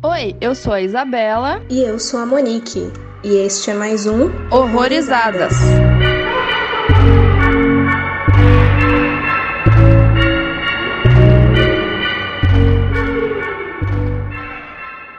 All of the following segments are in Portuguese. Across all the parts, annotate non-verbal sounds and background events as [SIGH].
Oi, eu sou a Isabela. E eu sou a Monique. E este é mais um Horrorizadas.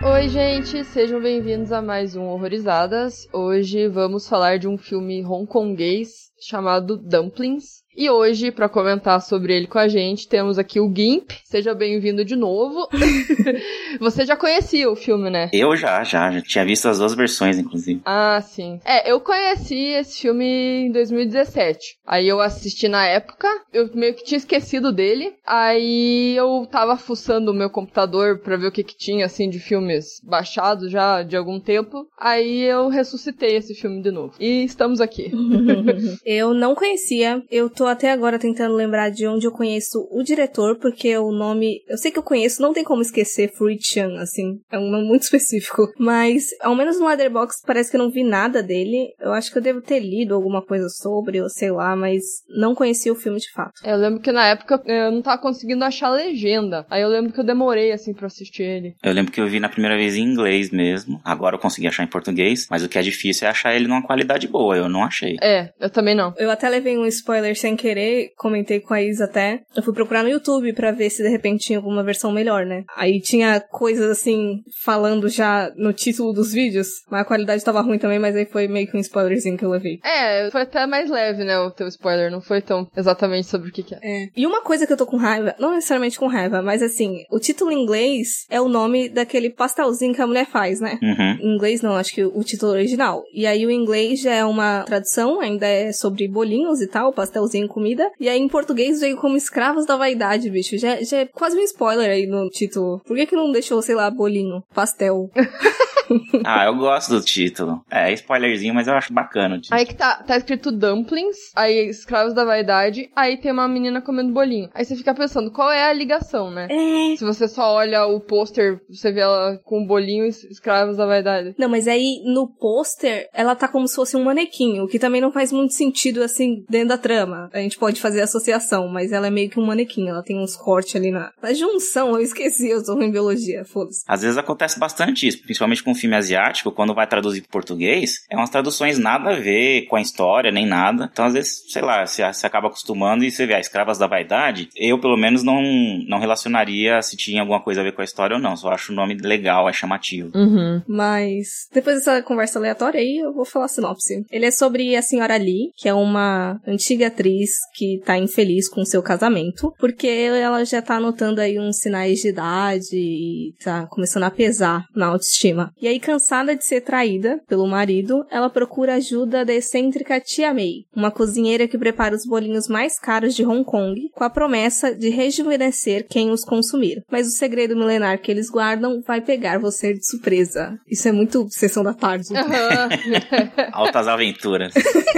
Oi, gente, sejam bem-vindos a mais um Horrorizadas. Hoje vamos falar de um filme hongkonguês chamado Dumplings. E hoje, para comentar sobre ele com a gente, temos aqui o Gimp. Seja bem-vindo de novo. [LAUGHS] Você já conhecia o filme, né? Eu já, já, já tinha visto as duas versões, inclusive. Ah, sim. É, eu conheci esse filme em 2017. Aí eu assisti na época, eu meio que tinha esquecido dele. Aí eu tava fuçando o meu computador pra ver o que que tinha, assim, de filmes baixados já de algum tempo. Aí eu ressuscitei esse filme de novo. E estamos aqui. [LAUGHS] [LAUGHS] eu não conhecia, eu tô até agora tentando lembrar de onde eu conheço o diretor, porque o nome. Eu sei que eu conheço, não tem como esquecer Fruit Chan, assim. É um nome muito [LAUGHS] específico. Mas, ao menos no Letterboxd, parece que eu não vi nada dele. Eu acho que eu devo ter lido alguma coisa sobre, ou sei lá, mas não conhecia o filme de fato. Eu lembro que na época eu não tava conseguindo achar a legenda. Aí eu lembro que eu demorei, assim, pra assistir ele. Eu lembro que eu vi na primeira vez em inglês mesmo. Agora eu consegui achar em português. Mas o que é difícil é achar ele numa qualidade boa. Eu não achei. É, eu também não. Eu até levei um spoiler sem querer, comentei com a Isa até. Eu fui procurar no YouTube para ver se de repente tinha alguma versão melhor, né? Aí tinha coisas assim, falando já no título dos vídeos, mas a qualidade tava ruim também, mas aí foi meio que um spoilerzinho que eu levei. É, foi até mais leve, né, o teu spoiler, não foi tão exatamente sobre o que, que é. é. E uma coisa que eu tô com raiva, não necessariamente com raiva, mas assim, o título em inglês é o nome daquele pastelzinho que a mulher faz, né? Uhum. Em inglês não, acho que o título original. E aí o inglês já é uma tradução, ainda é sobre bolinhos e tal, pastelzinho, comida. E aí em português veio como escravos da vaidade, bicho. Já, já é quase um spoiler aí no título. Por que que não deixou, sei lá, bolinho, pastel? [LAUGHS] ah, eu gosto do título. É, spoilerzinho, mas eu acho bacana o título. Aí que tá, tá escrito dumplings, aí escravos da vaidade, aí tem uma menina comendo bolinho. Aí você fica pensando, qual é a ligação, né? É. Se você só olha o pôster, você vê ela com bolinho e escravos da vaidade. Não, mas aí no pôster, ela tá como se fosse um manequim, o que também não faz muito sentido, assim, dentro da trama. A gente pode fazer associação, mas ela é meio que um manequim, ela tem uns cortes ali na, na junção, eu esqueci, eu sou ruim em biologia, foda-se. Às vezes acontece bastante isso, principalmente com filme asiático, quando vai traduzir para português, é umas traduções nada a ver com a história, nem nada. Então, às vezes, sei lá, você, você acaba acostumando e você vê, a Escravas da Vaidade, eu, pelo menos, não, não relacionaria se tinha alguma coisa a ver com a história ou não. Só acho o nome legal, é chamativo. Uhum. Mas, depois dessa conversa aleatória aí, eu vou falar a sinopse. Ele é sobre a senhora Lee, que é uma antiga atriz que tá infeliz com seu casamento, porque ela já tá notando aí uns sinais de idade e tá começando a pesar na autoestima. E aí, cansada de ser traída pelo marido, ela procura ajuda da excêntrica Tia Mei, uma cozinheira que prepara os bolinhos mais caros de Hong Kong, com a promessa de rejuvenescer quem os consumir. Mas o segredo milenar que eles guardam vai pegar você de surpresa. Isso é muito sessão da tarde. Uhum. [LAUGHS] Altas aventuras.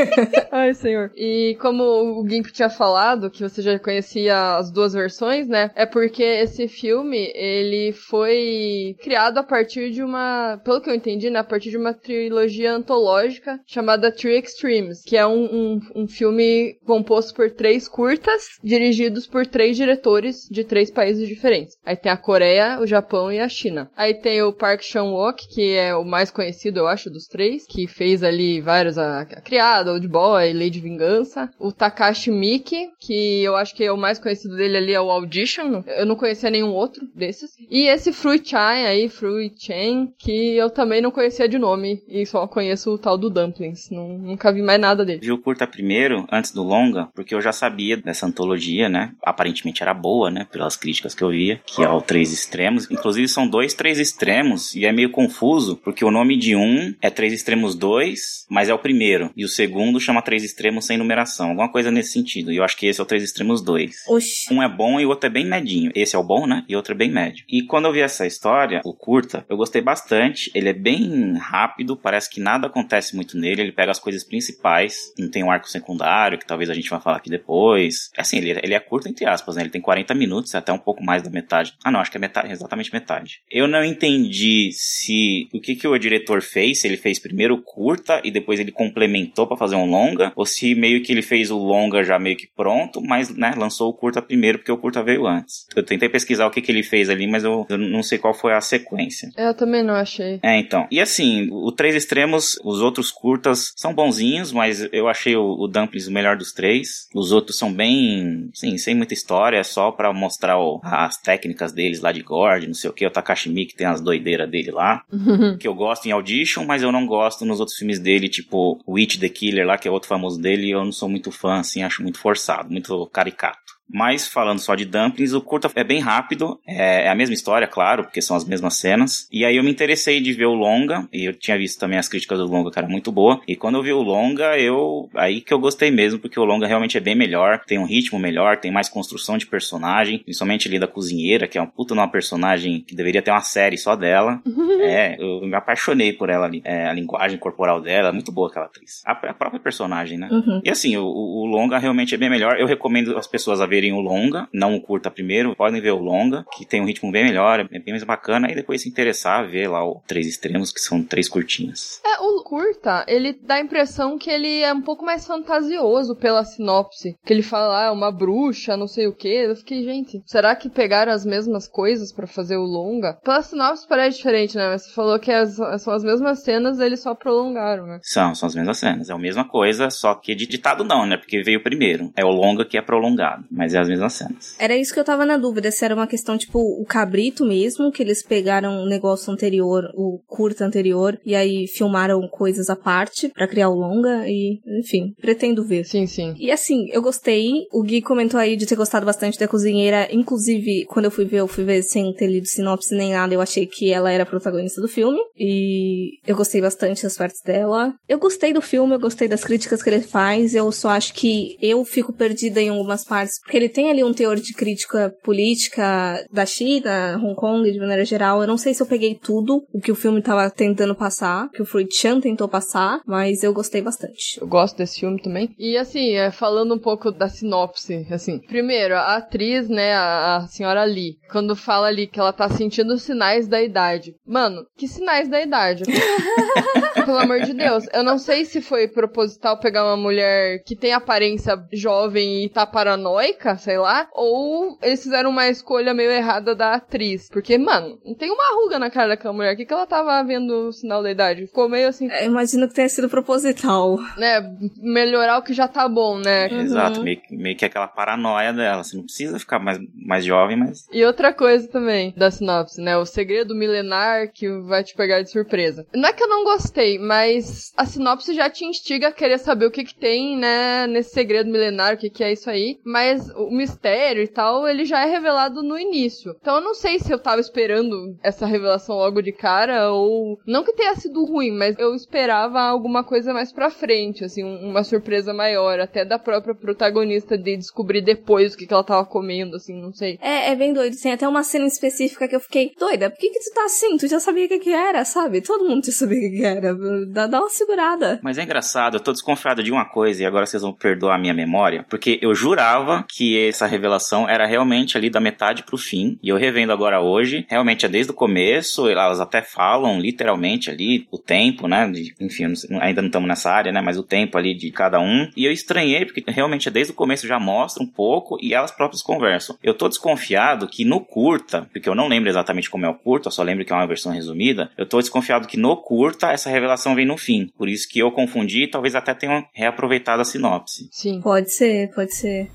[LAUGHS] Ai, senhor. E como o Gimp tinha falado, que você já conhecia as duas versões, né? É porque esse filme, ele foi criado a partir de uma, pelo que eu entendi, né? A partir de uma trilogia antológica chamada Three Extremes, que é um, um, um filme composto por três curtas, dirigidos por três diretores de três países diferentes. Aí tem a Coreia, o Japão e a China. Aí tem o Park Chan-wook, que é o mais conhecido, eu acho, dos três, que fez ali vários, a, a Criada, Old Boy, Lady Vingança. O Takashi Miki, que eu acho que é o mais conhecido dele ali é o Audition. Eu não conhecia nenhum outro desses. E esse Fruit Chai aí, Fruit Chain, que eu também não conhecia de nome e só conheço o tal do Dumplings. Não, nunca vi mais nada dele. Vi o curta primeiro, antes do longa, porque eu já sabia dessa antologia, né? Aparentemente era boa, né? Pelas críticas que eu via, que é o Três Extremos. Inclusive são dois Três Extremos e é meio confuso, porque o nome de um é Três Extremos 2, mas é o primeiro. E o segundo chama Três Extremos sem numeração. Alguma coisa nesse sentido. E eu acho que esse é o Três Extremos 2. Oxi. Um é bom e o outro é bem medinho. Esse é o bom, né? E o outro é bem médio. E quando eu vi essa história, o curta, eu gostei bastante interessante, ele é bem rápido, parece que nada acontece muito nele, ele pega as coisas principais, não tem um arco secundário, que talvez a gente vá falar aqui depois. É assim, ele, ele é curto entre aspas, né? Ele tem 40 minutos, até um pouco mais da metade. Ah, não, acho que é metade, exatamente metade. Eu não entendi se o que, que o diretor fez, se ele fez primeiro curta e depois ele complementou para fazer um longa, ou se meio que ele fez o longa já meio que pronto, mas né, lançou o curta primeiro porque o curta veio antes. Eu tentei pesquisar o que, que ele fez ali, mas eu, eu não sei qual foi a sequência. Eu também não achei. É, então. E assim, o Três Extremos, os outros curtas são bonzinhos, mas eu achei o, o Dumplings o melhor dos três. Os outros são bem, sim, sem muita história, é só pra mostrar o, as técnicas deles lá de Gord, não sei o que, o Takashi Miike tem as doideiras dele lá, [LAUGHS] que eu gosto em Audition, mas eu não gosto nos outros filmes dele, tipo Witch the Killer lá, que é outro famoso dele, e eu não sou muito fã, assim, acho muito forçado, muito caricato. Mas falando só de Dumplings, o curta é bem rápido, é, é, a mesma história, claro, porque são as mesmas cenas. E aí eu me interessei de ver o longa, e eu tinha visto também as críticas do longa, que era muito boa. E quando eu vi o longa, eu aí que eu gostei mesmo, porque o longa realmente é bem melhor, tem um ritmo melhor, tem mais construção de personagem, principalmente ali da cozinheira, que é uma puta numa personagem que deveria ter uma série só dela. [LAUGHS] é, eu me apaixonei por ela ali. É, a linguagem corporal dela, é muito boa aquela atriz. A, a própria personagem, né? Uhum. E assim, o, o longa realmente é bem melhor. Eu recomendo as pessoas a verem o longa, não o curta primeiro, podem ver o longa, que tem um ritmo bem melhor, é bem mais bacana, e depois se interessar, ver lá o Três Extremos, que são três curtinhas. É, o curta, ele dá a impressão que ele é um pouco mais fantasioso pela sinopse. Que ele fala, ah, uma bruxa, não sei o que. Eu fiquei, gente, será que pegaram as mesmas coisas para fazer o longa? Pela sinopse parece diferente, né? Mas você falou que as, são as mesmas cenas, eles só prolongaram, né? São, são as mesmas cenas. É a mesma coisa, só que de ditado não, né? Porque veio primeiro. É o longa que é prolongado, mas é as mesmas cenas. Era isso que eu tava na dúvida, se era uma questão tipo o cabrito mesmo, que eles pegaram o negócio anterior, o curta anterior, e aí filmaram coisas à parte para criar o longa, e enfim, pretendo ver. Sim, sim. E assim, eu gostei. O Gui comentou aí de ter gostado bastante da cozinheira. Inclusive, quando eu fui ver, eu fui ver sem ter lido sinopse nem nada, eu achei que ela era a protagonista do filme. E eu gostei bastante das partes dela. Eu gostei do filme, eu gostei das críticas que ele faz. Eu só acho que eu fico perdida em algumas partes, porque ele tem ali um teor de crítica política da China, Hong Kong, de maneira geral. Eu não sei se eu peguei tudo o que o filme tava tentando passar, que o Fruit Chan tentou passar, mas eu gostei bastante. Eu gosto desse filme também. E assim, é, falando um pouco da sinopse, assim, primeiro, a atriz, né, a, a senhora Lee, quando fala ali que ela tá sentindo sinais da idade. Mano, que sinais da idade? [LAUGHS] Pelo amor de Deus, eu não sei se foi proposital pegar uma mulher que tem aparência jovem e tá paranoica, sei lá, ou eles fizeram uma escolha meio errada da atriz. Porque, mano, não tem uma ruga na cara daquela mulher. O que, que ela tava vendo o sinal da idade? Ficou meio assim. É, imagino que tenha sido proposital. Né, melhorar o que já tá bom, né? Uhum. Exato, meio, que- meio que aquela paranoia dela. Você não precisa ficar mais, mais jovem, mas E outra coisa também da sinopse, né? O segredo milenar que vai te pegar de surpresa. Não é que eu não gostei, mas a sinopse já te instiga a querer saber o que que tem, né, nesse segredo milenar, o que que é isso aí. Mas o mistério e tal, ele já é revelado no início. Então eu não sei se eu tava esperando essa revelação logo de cara ou... Não que tenha sido ruim, mas eu esperava alguma coisa mais pra frente, assim, um- uma surpresa maior. Até da própria protagonista de descobrir depois o que que ela tava comendo, assim, não sei. É, é bem doido. Tem até uma cena específica que eu fiquei, doida, por que que tu tá assim? Tu já sabia o que que era, sabe? Todo mundo já sabia o que que era. Dá, dá uma segurada. Mas é engraçado, eu tô desconfiado de uma coisa e agora vocês vão perdoar a minha memória, porque eu jurava que essa revelação era realmente ali da metade pro fim, e eu revendo agora hoje, realmente é desde o começo, elas até falam literalmente ali o tempo, né, de- enfim, eu não sei- ainda não estamos nessa área, né, mas o tempo ali de cada um, e eu estranhei, porque realmente é desde o começo já mostra um pouco e elas próprias conversam. Eu tô desconfiado que no curta, porque eu não lembro exatamente como é o curta, eu só lembro que é uma versão resumida, eu tô desconfiado que no curta essa revelação vem no fim. Por isso que eu confundi e talvez até tenham reaproveitado a sinopse. Sim. Pode ser, pode ser.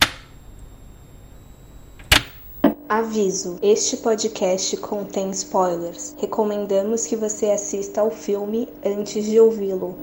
Aviso: este podcast contém spoilers. Recomendamos que você assista ao filme antes de ouvi-lo.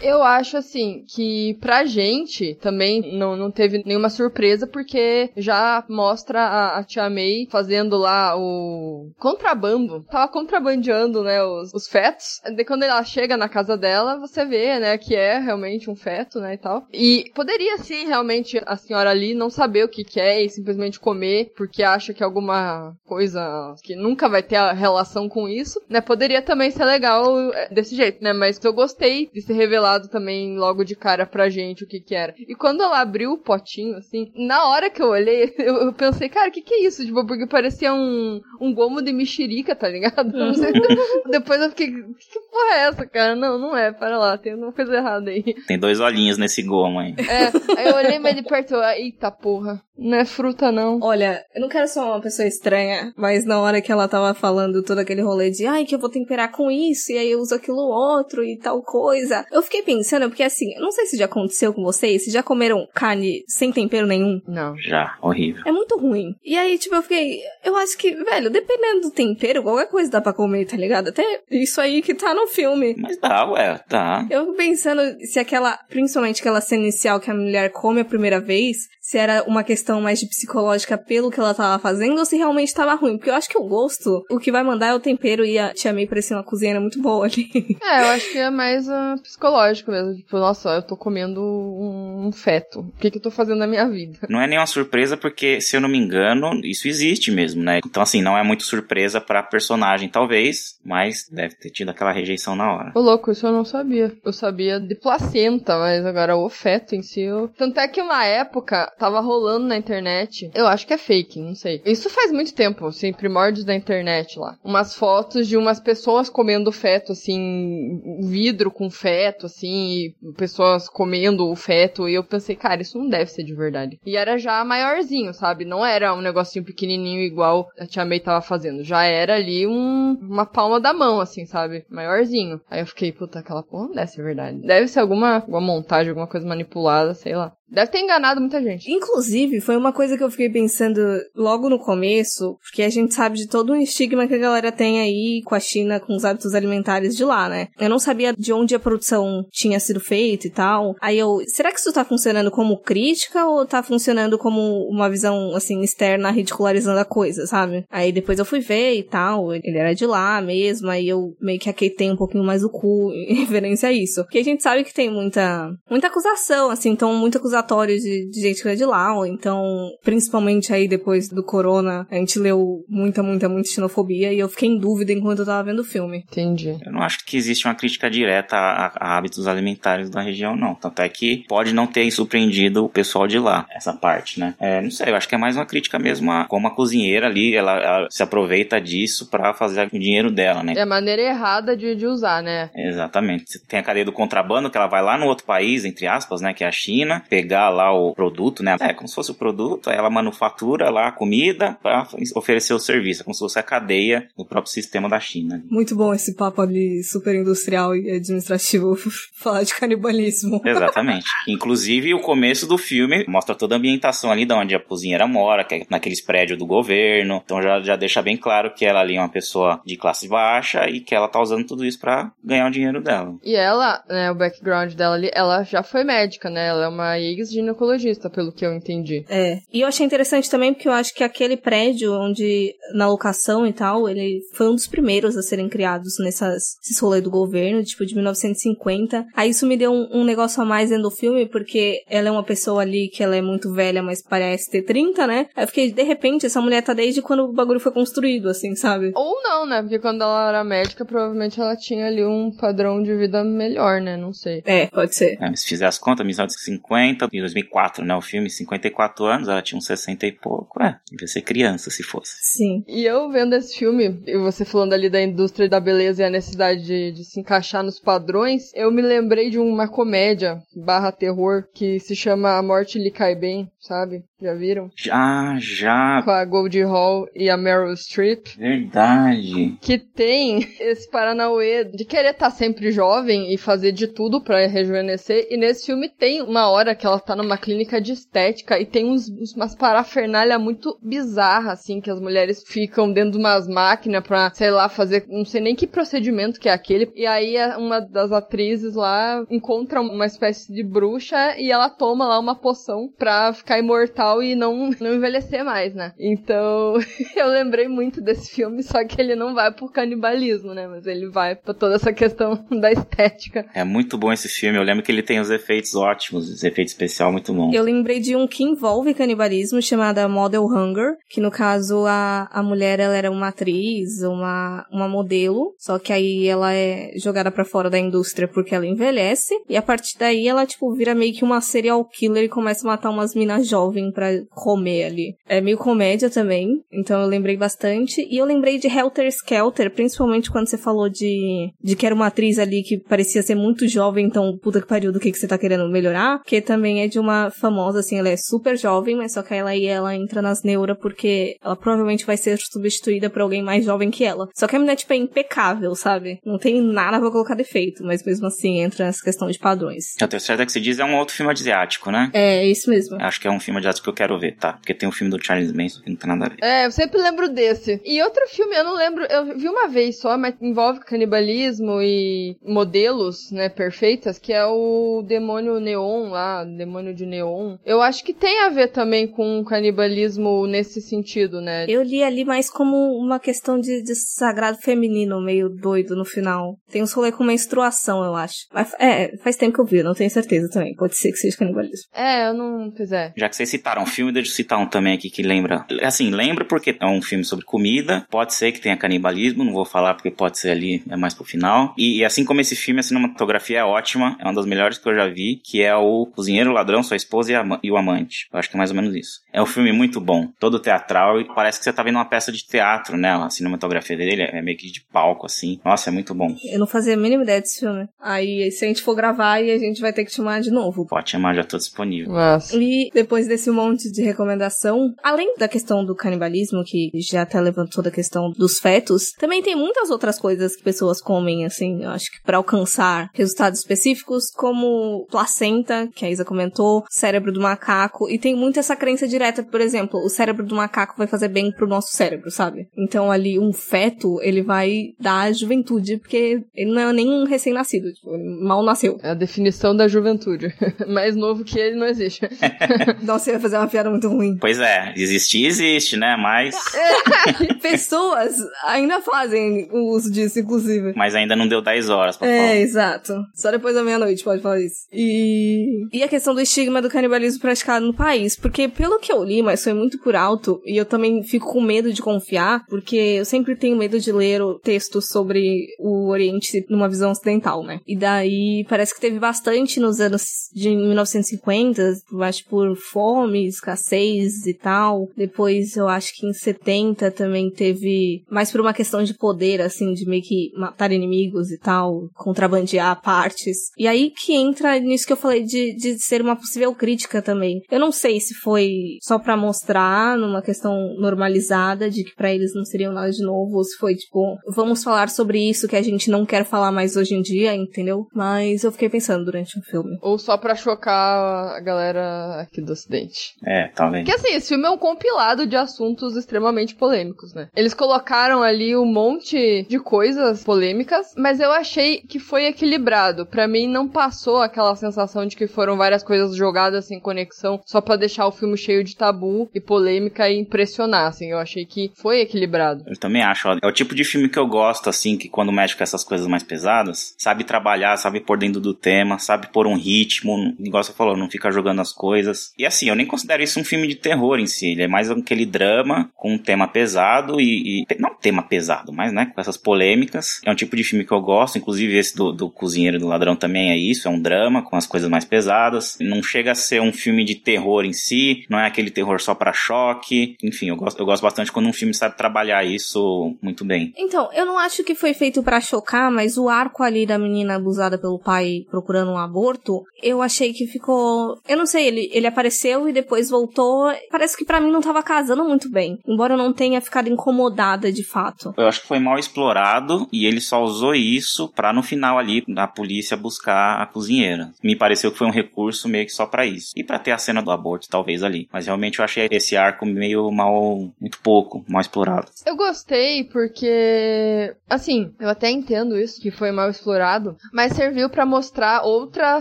Eu acho assim que pra gente também não, não teve nenhuma surpresa porque já mostra a, a Tia May fazendo lá o contrabando. Tava contrabandeando, né, os, os fetos. De quando ela chega na casa dela, você vê, né, que é realmente um feto, né, e tal. E poderia sim realmente a senhora ali não saber o que, que é e simplesmente comer porque acha que é alguma coisa que nunca vai ter a relação com isso, né? Poderia também ser legal é, desse jeito, né? Mas eu gostei de ser revelado também logo de cara pra gente o que que era. E quando ela abriu o potinho, assim, na hora que eu olhei, [LAUGHS] eu, eu pensei, cara, o que que é isso? Tipo, porque parecia um, um gomo de mexerica, tá ligado? Uhum. [LAUGHS] Depois eu fiquei, que porra é essa, cara? Não, não é, para lá, tem uma coisa errada aí. Tem dois olhinhos nesse gomo aí. É, aí eu olhei mais de perto, eita porra, não é fruta não. Olha, eu não quero ser uma pessoa estranha, mas na hora que ela tava falando todo aquele rolê de, ai, que eu vou temperar com isso, e aí eu uso aquilo outro e tal coisa, eu fiquei pensando, porque assim, eu não sei se já aconteceu com vocês, se já comeram carne sem tempero nenhum. Não. Já, horrível. É muito ruim. E aí, tipo, eu fiquei, eu acho que, velho, dependendo do tempero, qualquer coisa dá pra comer, tá ligado? Até isso aí que tá no filme. Mas dá, ué, tá. Eu fico pensando se aquela, principalmente aquela cena inicial que a mulher come a primeira vez, se era uma questão mais de psicológica pelo que ela tava fazendo ou se realmente tava ruim. Porque eu acho que o gosto, o que vai mandar é o tempero e a Tia May parecia uma cozinheira muito boa ali. É, eu acho que é mais uh, psicológico mesmo. Tipo, nossa, eu tô comendo um, um feto. O que que eu tô fazendo na minha vida? Não é nenhuma surpresa porque, se eu não me engano, isso existe mesmo, né? Então, assim, não é muito surpresa pra personagem, talvez, mas deve ter tido aquela rejeição na hora. Ô, louco, isso eu não sabia. Eu sabia de placenta, mas agora o feto em si. Eu... Tanto é que uma época tava rolando na internet. Eu acho que é fake, não sei. Isso faz muito tempo, assim, primórdios da internet lá. Umas fotos de umas pessoas comendo feto, assim, vidro com feto, assim, e pessoas comendo o feto. E eu pensei, cara, isso não deve ser de verdade. E era já maiorzinho, sabe? Não era um negocinho pequenininho igual a Tia May tava fazendo. Já era ali um, uma palma da mão, assim, sabe? Maiorzinho. Aí eu fiquei, puta, aquela porra não deve ser verdade. Deve ser alguma, alguma montagem, alguma coisa manipulada, sei lá. Deve ter enganado muita gente. Inclusive, foi uma coisa que eu fiquei pensando logo no começo, porque a gente sabe de todo um estigma que a galera tem aí com a China, com os hábitos alimentares de lá, né? Eu não sabia de onde a produção tinha sido feita e tal. Aí eu, será que isso tá funcionando como crítica ou tá funcionando como uma visão, assim, externa, ridicularizando a coisa, sabe? Aí depois eu fui ver e tal, ele era de lá mesmo, aí eu meio que aqueitei um pouquinho mais o cu [LAUGHS] em referência a isso. Porque a gente sabe que tem muita, muita acusação, assim, então muita acusação acusatórios de, de, gente que é de lá, ou então, principalmente aí depois do corona, a gente leu muita, muita, muita xenofobia e eu fiquei em dúvida enquanto eu tava vendo o filme. Entendi. Eu não acho que existe uma crítica direta a, a hábitos alimentares da região, não. Tanto é que pode não ter surpreendido o pessoal de lá, essa parte, né? É, não sei, eu acho que é mais uma crítica mesmo a como a cozinheira ali, ela, ela se aproveita disso para fazer o dinheiro dela, né? É a maneira errada de, de usar, né? Exatamente. Tem a cadeia do contrabando, que ela vai lá no outro país, entre aspas, né? Que é a China, pegar pegar lá o produto, né? É como se fosse o produto, aí ela manufatura lá a comida para oferecer o serviço, como se fosse a cadeia do próprio sistema da China. Muito bom esse papo de super industrial e administrativo [LAUGHS] falar de canibalismo. Exatamente. [LAUGHS] Inclusive, o começo do filme mostra toda a ambientação ali de onde a cozinheira mora, que é naqueles prédios do governo. Então já, já deixa bem claro que ela ali é uma pessoa de classe baixa e que ela tá usando tudo isso para ganhar o dinheiro dela. E ela, né, o background dela ali, ela já foi médica, né? Ela é uma ex-ginecologista, pelo que eu entendi. É. E eu achei interessante também porque eu acho que aquele prédio onde, na locação e tal, ele foi um dos primeiros a serem criados nessas rolês do governo, tipo, de 1950. Aí isso me deu um, um, negócio a mais dentro do filme, porque ela é uma pessoa ali que ela é muito velha, mas parece ter 30, né? Aí eu fiquei, de repente, essa mulher tá desde quando o bagulho foi construído, assim, sabe? Ou não, né? Porque quando ela era médica, provavelmente ela tinha ali um padrão de vida melhor, né? Não sei. É, pode ser. É, se fizer as contas, 1950, em 2004, né? O filme, 54 anos, ela tinha uns 60 e pouco. É, devia ser criança se fosse. Sim. E eu vendo esse filme, e você falando ali da indústria da beleza e a necessidade de, de se encaixar nos padrões, eu me lembrei de uma comédia barra terror que se chama A Morte Lhe Cai Bem, sabe? Já viram? Já, já. Com a Goldie Hawn e a Meryl Streep. Verdade. Que tem esse Paranauê de querer estar tá sempre jovem e fazer de tudo para rejuvenescer. E nesse filme tem uma hora que ela tá numa clínica de estética e tem uns, umas parafernália muito bizarras, assim, que as mulheres ficam dentro de umas máquinas pra, sei lá, fazer, não sei nem que procedimento que é aquele. E aí uma das atrizes lá encontra uma espécie de bruxa e ela toma lá uma poção pra ficar imortal e não, não envelhecer mais, né? Então, [LAUGHS] eu lembrei muito desse filme, só que ele não vai por canibalismo, né? Mas ele vai pra toda essa questão [LAUGHS] da estética. É muito bom esse filme. Eu lembro que ele tem os efeitos ótimos, os efeitos especiais muito bons. Eu lembrei de um que envolve canibalismo, chamada Model Hunger, que no caso a, a mulher ela era uma atriz, uma, uma modelo, só que aí ela é jogada para fora da indústria porque ela envelhece, e a partir daí ela, tipo, vira meio que uma serial killer e começa a matar umas minas jovens pra comer ali. É meio comédia também, então eu lembrei bastante. E eu lembrei de Helter Skelter, principalmente quando você falou de, de que era uma atriz ali que parecia ser muito jovem, então puta que pariu do que, que você tá querendo melhorar. Que também é de uma famosa, assim, ela é super jovem, mas só que ela aí ela entra nas neuras porque ela provavelmente vai ser substituída por alguém mais jovem que ela. Só que a menina, tipo, é impecável, sabe? Não tem nada pra colocar defeito, mas mesmo assim entra nessa questão de padrões. A terceira que você diz é um outro filme asiático, né? É, isso mesmo. Acho que é um filme asiático que eu quero ver, tá? Porque tem um filme do Charles Manson que não tem nada a ver. É, eu sempre lembro desse. E outro filme, eu não lembro, eu vi uma vez só, mas envolve canibalismo e modelos, né, perfeitas, que é o Demônio Neon lá, Demônio de Neon. Eu acho que tem a ver também com canibalismo nesse sentido, né? Eu li ali mais como uma questão de, de sagrado feminino, meio doido no final. Tem um rolê com menstruação, eu acho. Mas, é, faz tempo que eu vi, não tenho certeza também. Pode ser que seja canibalismo. É, eu não fizer. Já que vocês citaram um filme, deixa eu citar um também aqui que lembra. Assim, lembra porque é um filme sobre comida. Pode ser que tenha canibalismo, não vou falar porque pode ser ali, é mais pro final. E, e assim como esse filme, a cinematografia é ótima, é uma das melhores que eu já vi, que é o Cozinheiro, o Ladrão, Sua Esposa e, e o Amante. Eu acho que é mais ou menos isso. É um filme muito bom, todo teatral e parece que você tá vendo uma peça de teatro, né? A cinematografia dele é meio que de palco, assim. Nossa, é muito bom. Eu não fazia a mínima ideia desse filme. Aí, se a gente for gravar, a gente vai ter que chamar de novo. Pode chamar, já tô disponível. Nossa. E depois desse monte de recomendação, além da questão do canibalismo, que já até levantou da questão dos fetos, também tem muitas outras coisas que pessoas comem, assim, eu acho que para alcançar resultados específicos, como placenta, que a Isa comentou, cérebro do macaco, e tem muito essa crença direta, por exemplo, o cérebro do macaco vai fazer bem pro nosso cérebro, sabe? Então ali um feto, ele vai dar juventude, porque ele não é nem um recém-nascido, tipo, mal nasceu. É a definição da juventude. [LAUGHS] Mais novo que ele não existe. [LAUGHS] [LAUGHS] Nossa, eu ia fazer uma piada muito ruim. Pois é, existir existe, né? Mas. [LAUGHS] Pessoas ainda fazem o uso disso, inclusive. Mas ainda não deu 10 horas pra É, falar. exato. Só depois da meia-noite pode falar isso. E... e a questão do estigma do canibalismo praticado no país. Porque pelo que eu li, mas foi muito por alto, e eu também fico com medo de confiar, porque eu sempre tenho medo de ler o texto sobre o Oriente numa visão ocidental, né? E daí parece que teve bastante nos anos de 1950, acho por fome, escassez e tal. Depois eu acho que em 70 também teve mais por uma questão de poder, assim, de meio que matar inimigos e tal, contrabandear partes. E aí que entra nisso que eu falei de, de ser uma possível crítica também. Eu não sei se foi só pra mostrar numa questão normalizada de que pra eles não seriam nada de novo, ou se foi tipo, vamos falar sobre isso que a gente não quer falar mais hoje em dia, entendeu? Mas eu fiquei pensando durante o filme. Ou só pra chocar a galera aqui do ocidente. É, talvez. Porque assim, esse filme é um compilado de assuntos extremamente polêmicos, né? Eles colocaram ali um monte de coisas polêmicas, mas eu achei que foi equilibrado. Pra mim não passou aquela sensação de que foram várias coisas jogadas sem conexão só pra deixar o filme cheio de tabu e polêmica e impressionar, assim. Eu achei que foi equilibrado. Eu também acho. ó, É o tipo de filme que eu gosto, assim, que quando mexe com essas coisas mais pesadas, sabe trabalhar, sabe pôr dentro do tema, sabe pôr um ritmo, igual você falou, não fica jogando as coisas. E assim, eu nem considero isso um filme de terror em si, ele é mais aquele drama com um tema pesado e. e- não tema pesado, mas né, com essas polêmicas. É um tipo de filme que eu gosto, inclusive esse do, do Cozinheiro do Ladrão também é isso, é um drama com as coisas mais pesadas. Não chega a ser um filme de terror em si, não é aquele terror só pra choque. Enfim, eu gosto, eu gosto bastante quando um filme sabe trabalhar isso muito bem. Então, eu não acho que foi feito pra chocar, mas o arco ali da menina abusada pelo pai procurando um aborto, eu achei que ficou. Eu não sei, ele, ele apareceu e depois voltou. Parece que para mim não tava casando muito bem. Embora eu não tenha ficado incomodada de fato. Eu acho que foi mal explorado e ele só usou isso pra no final ali a polícia buscar a cozinheira. Me pareceu que foi um recurso meio que só para isso. E para ter a cena do aborto, talvez ali. Mas realmente eu achei esse arco meio mal, muito pouco, mal explorado. Eu gostei porque, assim, eu até entendo isso, que foi mal explorado, mas serviu para mostrar outra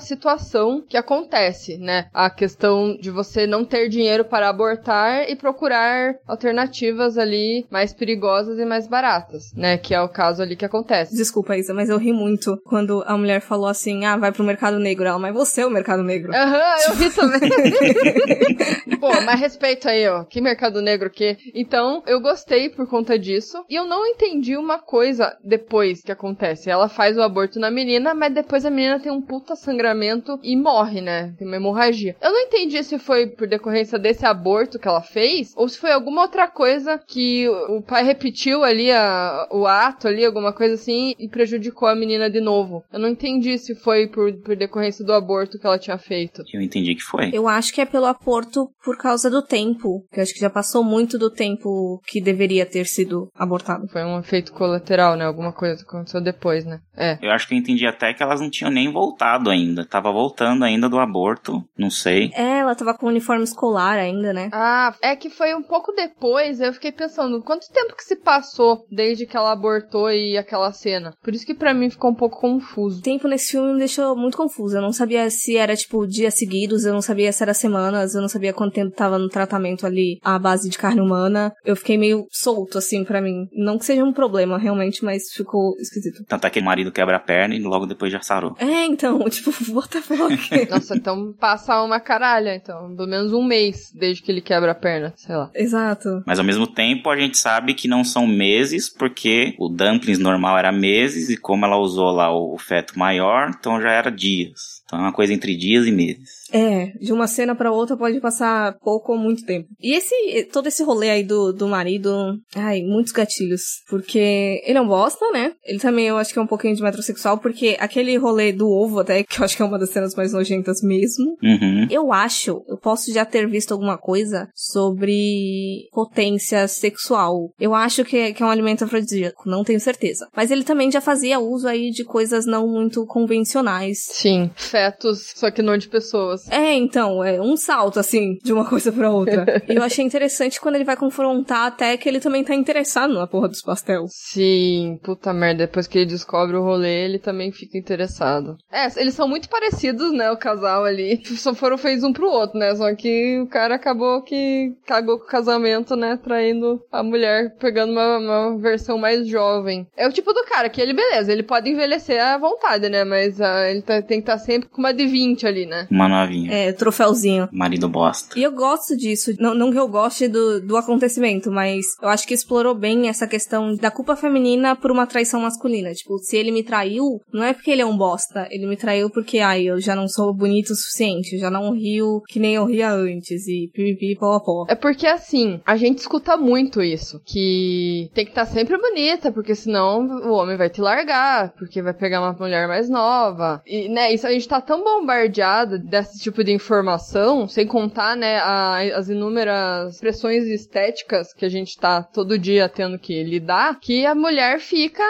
situação que acontece, né? A questão de você não ter dinheiro para abortar e procurar alternativas ali mais perigosas e mais baratas, né? Que é o caso ali que acontece. Desculpa, Isa, mas eu ri muito quando a mulher falou assim: ah, vai pro mercado negro. Ela, mas você é o mercado negro. Aham, uhum, eu [LAUGHS] ri também. [LAUGHS] Pô, mas respeito aí, ó. Que mercado negro que. Então, eu gostei por conta disso. E eu não entendi uma coisa depois que acontece. Ela faz o aborto na menina, mas depois a menina tem um puta sangramento e morre, né? Tem uma hemorragia. Eu não entendi se foi por decorrência desse aborto que ela fez ou se foi alguma outra coisa que o pai repetiu ali a, o ato ali, alguma coisa assim, e prejudicou a menina de novo. Eu não entendi se foi por, por decorrência do aborto que ela tinha feito. Eu entendi que foi. Eu acho que é pelo aborto por causa do tempo. Que eu acho que já passou muito do tempo que deveria ter sido abortado. Foi um efeito colateral, né? Alguma coisa que aconteceu depois, né? É. Eu acho que eu entendi até que elas não tinham nem voltado ainda. Tava voltando ainda do aborto, não sei. É, ela tava com o uniforme escolar ainda, né? Ah, é que foi um pouco depois, eu fiquei pensando, quanto tempo que se passou desde que ela abortou e aquela cena? Por isso que para mim ficou um pouco confuso. O tempo nesse filme me deixou muito confuso. Eu não sabia se era, tipo, dias seguidos, eu não sabia se era semanas, eu não sabia quanto tempo tava no tratamento ali à base de carne humana. Eu fiquei meio solto, assim, para mim. Não que seja um problema, realmente, mas ficou esquisito. Tanto é que o marido quebra a perna e logo depois já sarou. É, então, [LAUGHS] tipo, what the fuck? Nossa, então passa uma caralha, então. Pelo menos um mês desde que ele quebra a perna, sei lá. Exato. Mas ao mesmo tempo a gente sabe que não são meses, porque o dumplings normal era meses, e como ela usou lá o feto maior, então já era dias. Então é uma coisa entre dias e meses. É, de uma cena para outra pode passar pouco ou muito tempo. E esse, todo esse rolê aí do, do marido, ai, muitos gatilhos. Porque ele é um bosta, né? Ele também, eu acho que é um pouquinho de metrosexual, porque aquele rolê do ovo até, que eu acho que é uma das cenas mais nojentas mesmo. Uhum. Eu acho, eu posso já ter visto alguma coisa sobre potência sexual. Eu acho que é, que é um alimento afrodisíaco, não tenho certeza. Mas ele também já fazia uso aí de coisas não muito convencionais. Sim, fetos, só que não de pessoas. É, então, é um salto, assim, de uma [LAUGHS] coisa pra outra. e eu achei interessante quando ele vai confrontar até que ele também tá interessado na porra dos pastel. Sim, puta merda. Depois que ele descobre o rolê, ele também fica interessado. É, eles são muito parecidos, né, o casal ali. [LAUGHS] Só foram feitos um pro outro, né? Só que o cara acabou que cagou com o casamento, né, traindo a mulher, pegando uma, uma versão mais jovem. É o tipo do cara que ele, beleza, ele pode envelhecer à vontade, né? Mas ah, ele tá, tem que estar tá sempre com uma de 20 ali, né? Uma novinha. É, troféuzinho. Marido bosta. E eu gosto disso. Não, não que eu goste do, do acontecimento, mas eu acho que explorou bem essa questão da culpa feminina por uma traição masculina. Tipo, se ele me traiu, não é porque ele é um bosta. Ele me traiu porque, ai, eu já não sou bonito o suficiente. Eu já não rio que nem eu ria antes. E pipipi, pó, pó. É porque, assim, a gente escuta muito isso. Que tem que estar tá sempre bonita, porque senão o homem vai te largar. Porque vai pegar uma mulher mais nova. E, né, isso a gente tá tão bombardeado desse tipo de informação, sem contar, né, a, as inúmeras pressões estéticas que a gente tá todo dia tendo que lidar, que a mulher fica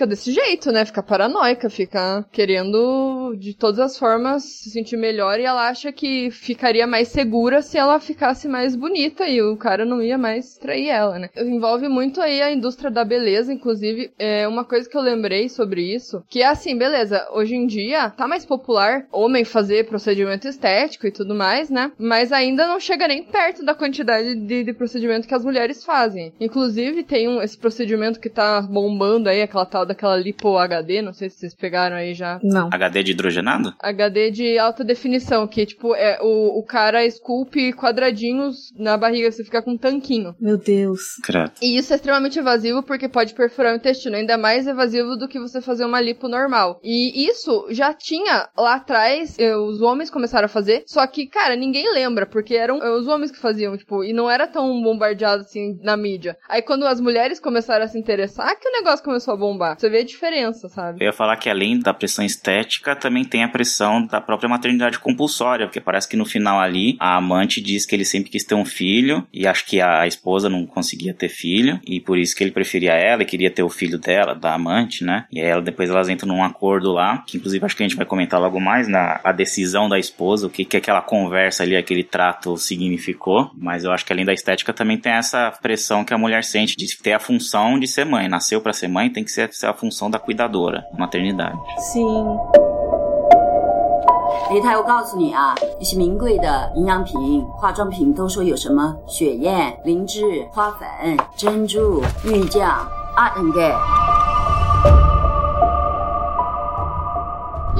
fica desse jeito, né? Fica paranoica, fica querendo de todas as formas se sentir melhor e ela acha que ficaria mais segura se ela ficasse mais bonita e o cara não ia mais trair ela, né? Envolve muito aí a indústria da beleza, inclusive, é uma coisa que eu lembrei sobre isso, que é assim, beleza, hoje em dia tá mais popular homem fazer procedimento estético e tudo mais, né? Mas ainda não chega nem perto da quantidade de, de procedimento que as mulheres fazem. Inclusive, tem um, esse procedimento que tá bombando aí, aquela tal daquela lipo HD, não sei se vocês pegaram aí já. Não. HD de hidrogenado? HD de alta definição, que tipo, é o, o cara esculpe quadradinhos na barriga, você fica com um tanquinho. Meu Deus. Credo. E isso é extremamente evasivo porque pode perfurar o intestino, ainda mais evasivo do que você fazer uma lipo normal. E isso já tinha lá atrás, eh, os homens começaram a fazer, só que, cara, ninguém lembra, porque eram eh, os homens que faziam, tipo, e não era tão bombardeado assim na mídia. Aí quando as mulheres começaram a se interessar, que o negócio começou a bombar. Você vê a diferença, sabe? Eu ia falar que além da pressão estética, também tem a pressão da própria maternidade compulsória, porque parece que no final ali a amante diz que ele sempre quis ter um filho e acho que a esposa não conseguia ter filho e por isso que ele preferia ela e queria ter o filho dela, da amante, né? E aí ela, depois elas entram num acordo lá, que inclusive acho que a gente vai comentar logo mais na a decisão da esposa, o que que aquela conversa ali, aquele trato significou, mas eu acho que além da estética também tem essa pressão que a mulher sente de ter a função de ser mãe, nasceu para ser mãe, tem que ser, ser a função da cuidadora, maternidade. Sim. 雷太，我告诉你啊，一些名贵的营养品、化妆品都说有什么雪燕、灵芝、花粉、珍珠、玉酱、啊，嗯个。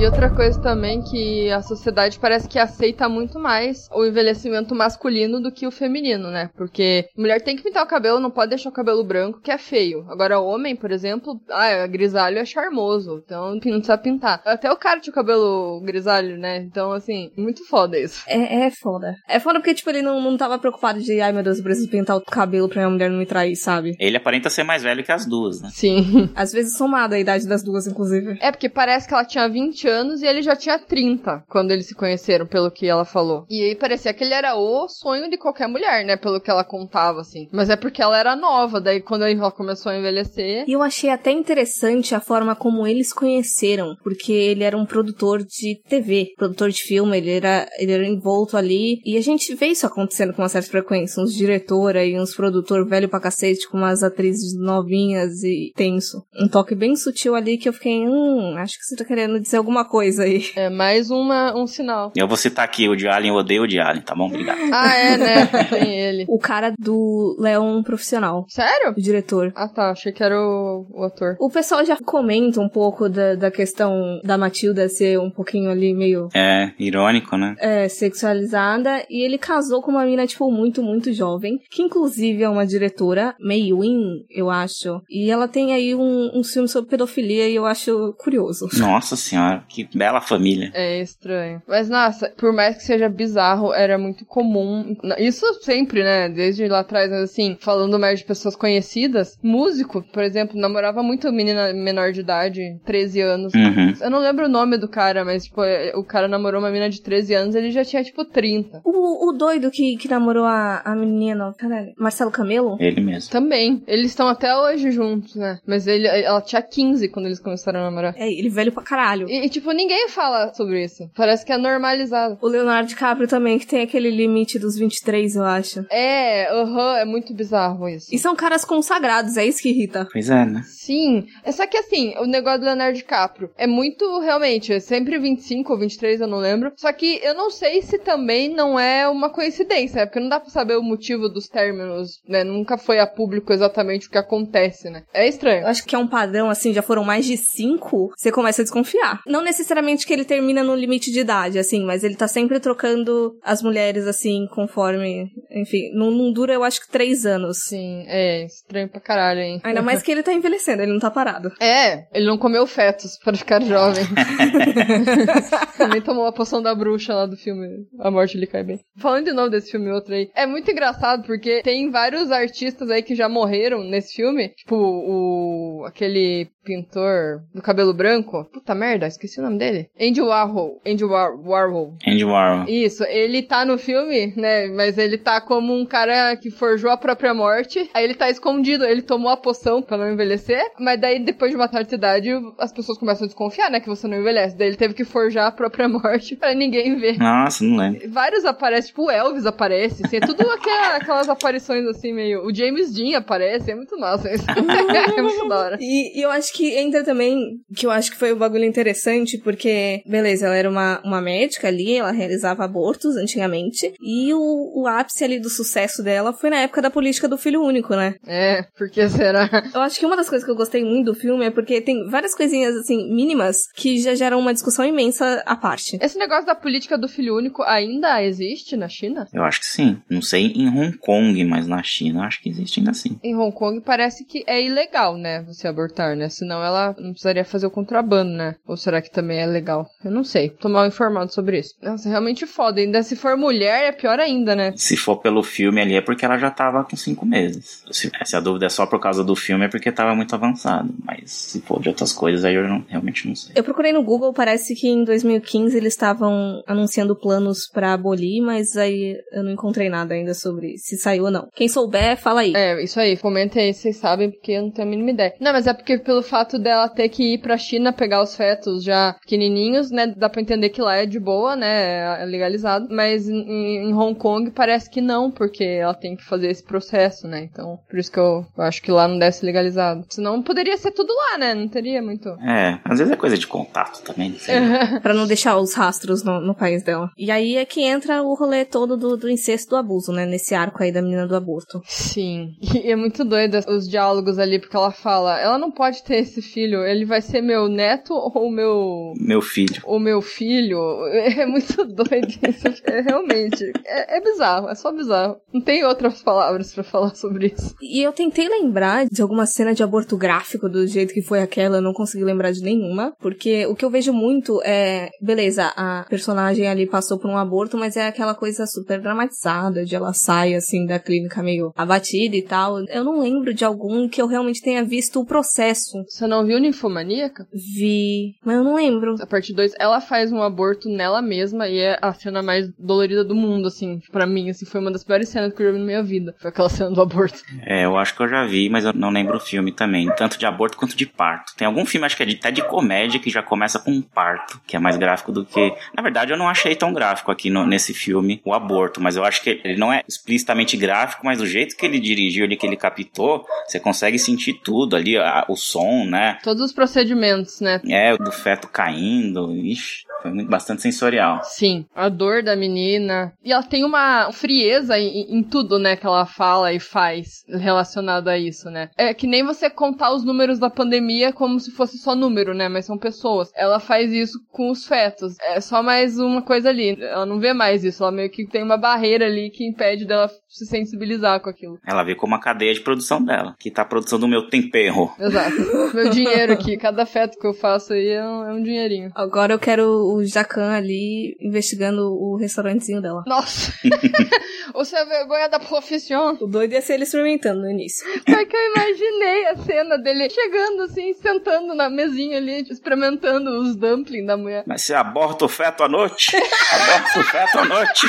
E outra coisa também que a sociedade parece que aceita muito mais o envelhecimento masculino do que o feminino, né? Porque mulher tem que pintar o cabelo, não pode deixar o cabelo branco, que é feio. Agora, homem, por exemplo, ah, grisalho é charmoso, então não precisa pintar. Até o cara tinha o cabelo grisalho, né? Então, assim, muito foda isso. É, é foda. É foda porque, tipo, ele não, não tava preocupado de, ai meu Deus, eu preciso pintar o cabelo pra minha mulher não me trair, sabe? Ele aparenta ser mais velho que as duas, né? Sim. Às vezes somada a idade das duas, inclusive. É, porque parece que ela tinha 20 anos e ele já tinha 30 quando eles se conheceram, pelo que ela falou. E aí parecia que ele era o sonho de qualquer mulher, né? Pelo que ela contava, assim. Mas é porque ela era nova, daí quando ela começou a envelhecer. E eu achei até interessante a forma como eles conheceram, porque ele era um produtor de TV, produtor de filme, ele era, ele era envolto ali. E a gente vê isso acontecendo com uma certa frequência, uns diretor aí, uns produtor velho pra cacete, com umas atrizes novinhas e tenso. Um toque bem sutil ali que eu fiquei, hum, acho que você tá querendo dizer alguma coisa aí. É mais uma, um sinal. Eu vou citar aqui o de Alien, eu odeio o de Alien, tá bom? Obrigado. Ah, é, né? [LAUGHS] Tem ele. O cara do Leon Profissional, Sério? o diretor. Ah, tá. Achei que era o, o ator. O pessoal já comenta um pouco da, da questão da Matilda ser um pouquinho ali meio É, irônico, né? é, sexualizada e ele casou com uma mina, tipo, muito, muito jovem, que inclusive é uma diretora, May Win, eu acho, e ela tem aí um, um filme sobre pedofilia e eu acho curioso. Nossa senhora, que bela família. É estranho. Mas, nossa, por mais que seja bizarro, era muito comum. Isso sempre, né? Desde lá atrás, mas assim, falando mais de pessoas conhecidas, músico, por exemplo, namorava muito menina menor de idade, 13 anos. Uhum. Eu não lembro o nome do cara, mas, tipo, o cara namorou uma menina de 13 anos, ele já tinha, tipo, 30. O, o doido que, que namorou a, a menina, caralho, Marcelo Camelo? Ele mesmo. Também. Eles estão até hoje juntos, né? Mas ele, ela tinha 15 quando eles começaram a namorar. É, ele velho pra caralho. E, e, tipo, ninguém fala sobre isso. Parece que é normalizado. O Leonardo DiCaprio também, que tem aquele limite dos 23, eu acho. É, aham, é muito bizarro isso. E são caras consagrados, é isso que irrita. Pois é, né? Sim. É só que assim, o negócio do Leonardo DiCaprio é muito, realmente, é sempre 25 ou 23, eu não lembro. Só que eu não sei se também não é uma coincidência, né? Porque não dá pra saber o motivo dos términos, né? Nunca foi a público exatamente o que acontece, né? É estranho. Eu acho que é um padrão, assim, já foram mais de cinco, você começa a desconfiar. Não necessariamente que ele termina no limite de idade, assim, mas ele tá sempre trocando as mulheres, assim, conforme. Enfim, não, não dura, eu acho que três anos. Sim, é estranho pra caralho, hein? Ainda mais que ele tá envelhecendo, ele não tá parado. É, ele não comeu fetos para ficar jovem. [LAUGHS] Também tomou a poção da bruxa lá do filme A Morte lhe cai bem. Falando de novo desse filme outro aí, é muito engraçado porque tem vários artistas aí que já morreram nesse filme. Tipo, o. aquele pintor do cabelo branco. Puta merda, esqueci o nome dele. Andy Warhol. Andy War Warhol. Andy Warhol. Isso, ele tá no filme, né? Mas ele tá como um cara que forjou a própria morte. Aí ele tá escondido, ele tomou a poção pra não envelhecer. Mas daí, depois de uma certa idade, as pessoas começam a desconfiar, né? Que você não envelhece. Daí ele teve que forjar a própria [LAUGHS] morte pra ninguém ver. Nossa, não lembro. Vários aparecem, tipo o Elvis aparece, assim, é tudo aquela- [LAUGHS] aquelas aparições assim, meio. O James Dean aparece, é muito massa isso. [LAUGHS] é muito da hora. E, e eu acho que entra também, que eu acho que foi um bagulho interessante, porque, beleza, ela era uma, uma médica ali, ela realizava abortos antigamente, e o, o ápice ali do sucesso dela foi na época da política do filho único, né? É, porque será? Eu acho que uma das coisas que eu gostei muito do filme é porque tem várias coisinhas, assim, mínimas, que já geram uma discussão imensa à parte. Esse negócio da política do filho único ainda existe na China? Eu acho que sim. Não sei em Hong Kong, mas na China acho que existe ainda assim. Em Hong Kong parece que é ilegal, né? Você abortar, né? Senão ela não precisaria fazer o contrabando, né? Ou será que também é legal? Eu não sei. Tô mal informado sobre isso. Nossa, é realmente foda. Ainda se for mulher, é pior ainda, né? Se for pelo filme ali, é porque ela já tava com cinco meses. Se, se a dúvida é só por causa do filme, é porque tava muito avançado. Mas se for de outras coisas, aí eu não, realmente não sei. Eu procurei no Google, parece que em 2015 eles estavam anunciando planos para abolir, mas aí eu não encontrei nada ainda sobre se saiu ou não. Quem souber, fala aí. É, isso aí. Comenta aí vocês sabem, porque eu não tenho a mínima ideia. Não, mas é porque pelo fato dela ter que ir pra China pegar os fetos já pequenininhos, né? Dá pra entender que lá é de boa, né? É legalizado. Mas em, em Hong Kong parece que não, porque ela tem que fazer esse processo, né? Então, por isso que eu, eu acho que lá não deve ser legalizado. Senão poderia ser tudo lá, né? Não teria muito. É, às vezes é coisa de contato também. [LAUGHS] para não deixar os rastros no, no, país dela. E aí é que entra o rolê todo do, do incesto do abuso, né? Nesse arco aí da menina do aborto. Sim. [LAUGHS] E é muito doido os diálogos ali, porque ela fala: ela não pode ter esse filho, ele vai ser meu neto ou meu. Meu filho. O meu filho. [LAUGHS] É muito doido isso. É, realmente. É, é bizarro, é só bizarro. Não tem outras palavras para falar sobre isso. E eu tentei lembrar de alguma cena de aborto gráfico do jeito que foi aquela, eu não consegui lembrar de nenhuma, porque o que eu vejo muito é, beleza, a personagem ali passou por um aborto, mas é aquela coisa super dramatizada, de ela sai assim da clínica meio abatida e tal. Eu não lembro de algum que eu realmente tenha visto o processo. Você não viu Ninfomaníaca? Vi, mas eu não lembro. A parte 2, ela faz um aborto nela mesma e é a cena mais dolorida do mundo, assim, para mim, assim, foi uma das piores cenas que eu já vi na minha vida. Foi aquela cena do aborto. É, eu acho que eu já vi, mas eu não lembro o filme também. Tanto de aborto quanto de parto. Tem algum filme, acho que é de, até de comédia, que já começa com um parto, que é mais gráfico do que. Na verdade, eu não achei tão gráfico aqui no, nesse filme o aborto, mas eu acho que ele não é explicitamente gráfico, mas do jeito que ele dirigiu ali, que ele captou, você consegue sentir tudo ali, a, o som, né? Todos os procedimentos, né? É, do feto caindo, ixi. Foi muito, bastante sensorial. Sim, a dor da menina. E ela tem uma frieza em, em, tudo, né, que ela fala e faz relacionado a isso, né? É que nem você contar os números da pandemia como se fosse só número, né? Mas são pessoas. Ela faz isso com os fetos. É só mais uma coisa ali. Ela não vê mais isso. Ela meio que tem uma barreira ali que impede dela se sensibilizar com aquilo. Ela vê como a cadeia de produção dela, que tá a produção do meu tempero. Exato. [LAUGHS] meu dinheiro aqui. Cada feto que eu faço aí é um, é um dinheirinho. Agora eu quero o Jacan ali investigando o restaurantezinho dela. Nossa! [LAUGHS] Você é vergonha da profissão. O doido ia ser ele experimentando no início. É que eu imaginei a cena dele chegando assim, sentando na mesinha ali, experimentando os dumplings da mulher. Mas você aborta o feto à noite? [LAUGHS] aborta o feto à noite.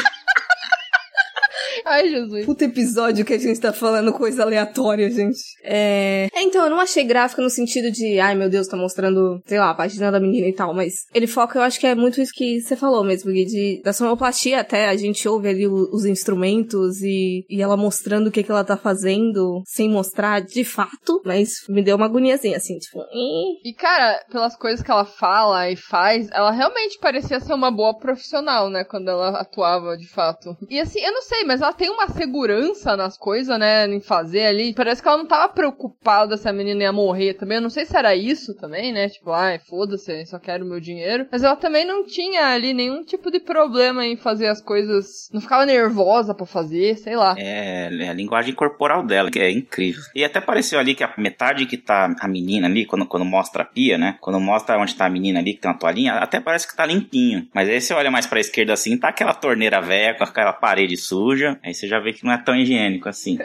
Ai, Jesus. Puta episódio que a gente tá falando coisa aleatória, gente. É... é... Então, eu não achei gráfico no sentido de, ai meu Deus, tá mostrando, sei lá, a página da menina e tal, mas ele foca, eu acho que é muito isso que você falou mesmo, Gui, de, da sonoplastia até, a gente ouve ali os instrumentos e, e ela mostrando o que, que ela tá fazendo, sem mostrar de fato, mas me deu uma agoniazinha, assim, tipo... Eh. E, cara, pelas coisas que ela fala e faz, ela realmente parecia ser uma boa profissional, né, quando ela atuava, de fato. E assim, eu não sei, mas ela tem uma segurança nas coisas, né? Em fazer ali. Parece que ela não tava preocupada se a menina ia morrer também. Eu não sei se era isso também, né? Tipo, ai, foda-se, só quero meu dinheiro. Mas ela também não tinha ali nenhum tipo de problema em fazer as coisas. Não ficava nervosa para fazer, sei lá. É, é, a linguagem corporal dela, que é incrível. E até pareceu ali que a metade que tá a menina ali, quando, quando mostra a pia, né? Quando mostra onde tá a menina ali, que tem uma toalhinha, até parece que tá limpinho. Mas aí você olha mais pra esquerda assim, tá aquela torneira velha com aquela parede suja. Aí você já vê que não é tão higiênico assim.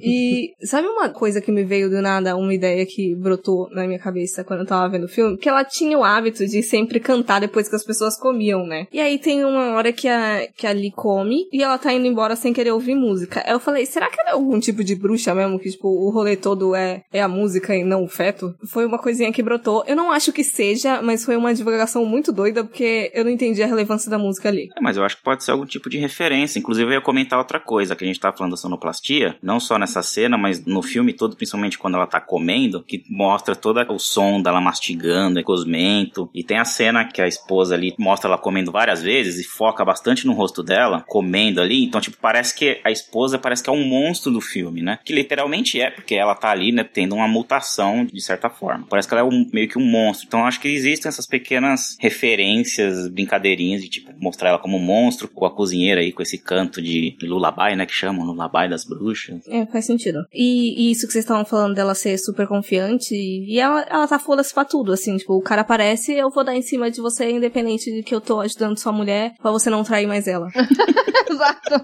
e sabe uma coisa que me veio do nada, uma ideia que brotou na minha cabeça quando eu tava vendo o filme? Que ela tinha o hábito de sempre cantar depois que as pessoas comiam, né? E aí tem uma hora que a, que a Lee come e ela tá indo embora sem querer ouvir música. Eu falei, será que ela é algum tipo de bruxa mesmo? Que, tipo, o rolê todo é, é a música e não o feto? Foi uma coisinha que brotou. Eu não acho que seja, mas foi uma divulgação muito doida porque eu não entendi a relevância da música ali. É, mas eu acho que pode ser algum tipo de referência. Inclusive, eu ia comentar outra coisa, que a gente tá falando da sonoplastia, não só nessa cena, mas no filme todo, principalmente quando ela tá comendo, que mostra todo o som dela mastigando, cosmento, e tem a cena que a esposa ali mostra ela comendo várias vezes e foca bastante no rosto dela, comendo ali, então tipo, parece que a esposa parece que é um monstro do filme, né? Que literalmente é, porque ela tá ali, né, tendo uma mutação de certa forma. Parece que ela é um, meio que um monstro. Então acho que existem essas pequenas referências, brincadeirinhas de tipo mostrar ela como um monstro, com a cozinheira aí com esse canto de de Lullaby, né? Que chamam Lullaby das bruxas. É, faz sentido. E, e isso que vocês estavam falando dela ser super confiante, e ela, ela tá foda-se pra tudo, assim, tipo, o cara aparece, eu vou dar em cima de você, independente de que eu tô ajudando sua mulher, pra você não trair mais ela. [LAUGHS] Exato.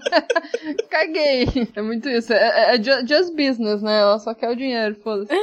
Caguei. É muito isso. É, é, é just business, né? Ela só quer o dinheiro, foda-se.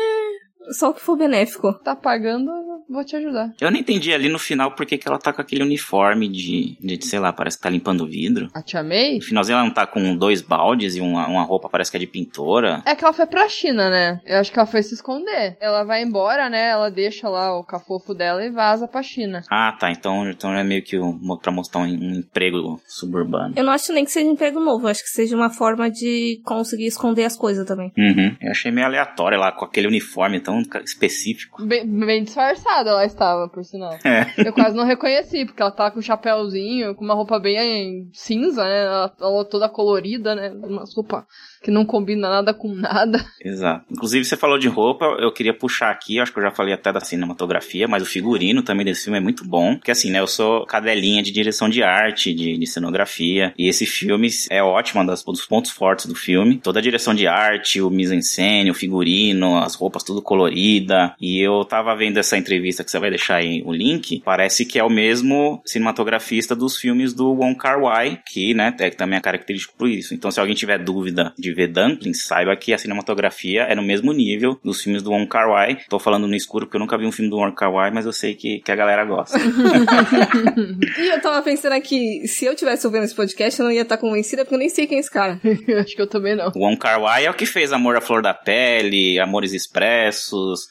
Só o que for benéfico. Tá pagando, vou te ajudar. Eu não entendi ali no final porque que ela tá com aquele uniforme de, de, sei lá, parece que tá limpando vidro. A Tia May? No finalzinho ela não tá com dois baldes e uma, uma roupa parece que é de pintora. É que ela foi pra China, né? Eu acho que ela foi se esconder. Ela vai embora, né? Ela deixa lá o cafofo dela e vaza pra China. Ah, tá. Então, então é meio que um, pra mostrar um, um emprego suburbano. Eu não acho nem que seja um emprego novo, eu acho que seja uma forma de conseguir esconder as coisas também. Uhum. Eu achei meio aleatório lá, com aquele uniforme tão específico. Bem, bem disfarçada ela estava, por sinal. É. Eu quase não reconheci, porque ela tava com um chapéuzinho, com uma roupa bem cinza, né? Ela, ela toda colorida, né? Uma roupa que não combina nada com nada. Exato. Inclusive, você falou de roupa, eu queria puxar aqui, acho que eu já falei até da cinematografia, mas o figurino também desse filme é muito bom. Porque assim, né, eu sou cadelinha de direção de arte, de, de cenografia, e esse filme é ótimo, um dos pontos fortes do filme. Toda a direção de arte, o mise-en-scène, o figurino, as roupas tudo colorida. E eu tava vendo essa entrevista que você vai deixar aí o link, parece que é o mesmo cinematografista dos filmes do Wong Kar-wai, que, né, é também é característico por isso. Então, se alguém tiver dúvida de ver Dumplings, saiba que a cinematografia é no mesmo nível dos filmes do Wong Kar-wai. Tô falando no escuro porque eu nunca vi um filme do Wong Kar-wai, mas eu sei que, que a galera gosta. [LAUGHS] [LAUGHS] e eu tava pensando aqui, se eu tivesse ouvindo esse podcast, eu não ia estar convencida, porque eu nem sei quem é esse cara. [LAUGHS] Acho que eu também não. O Wong Kar-wai é o que fez Amor à Flor da Pele, Amores Expressos.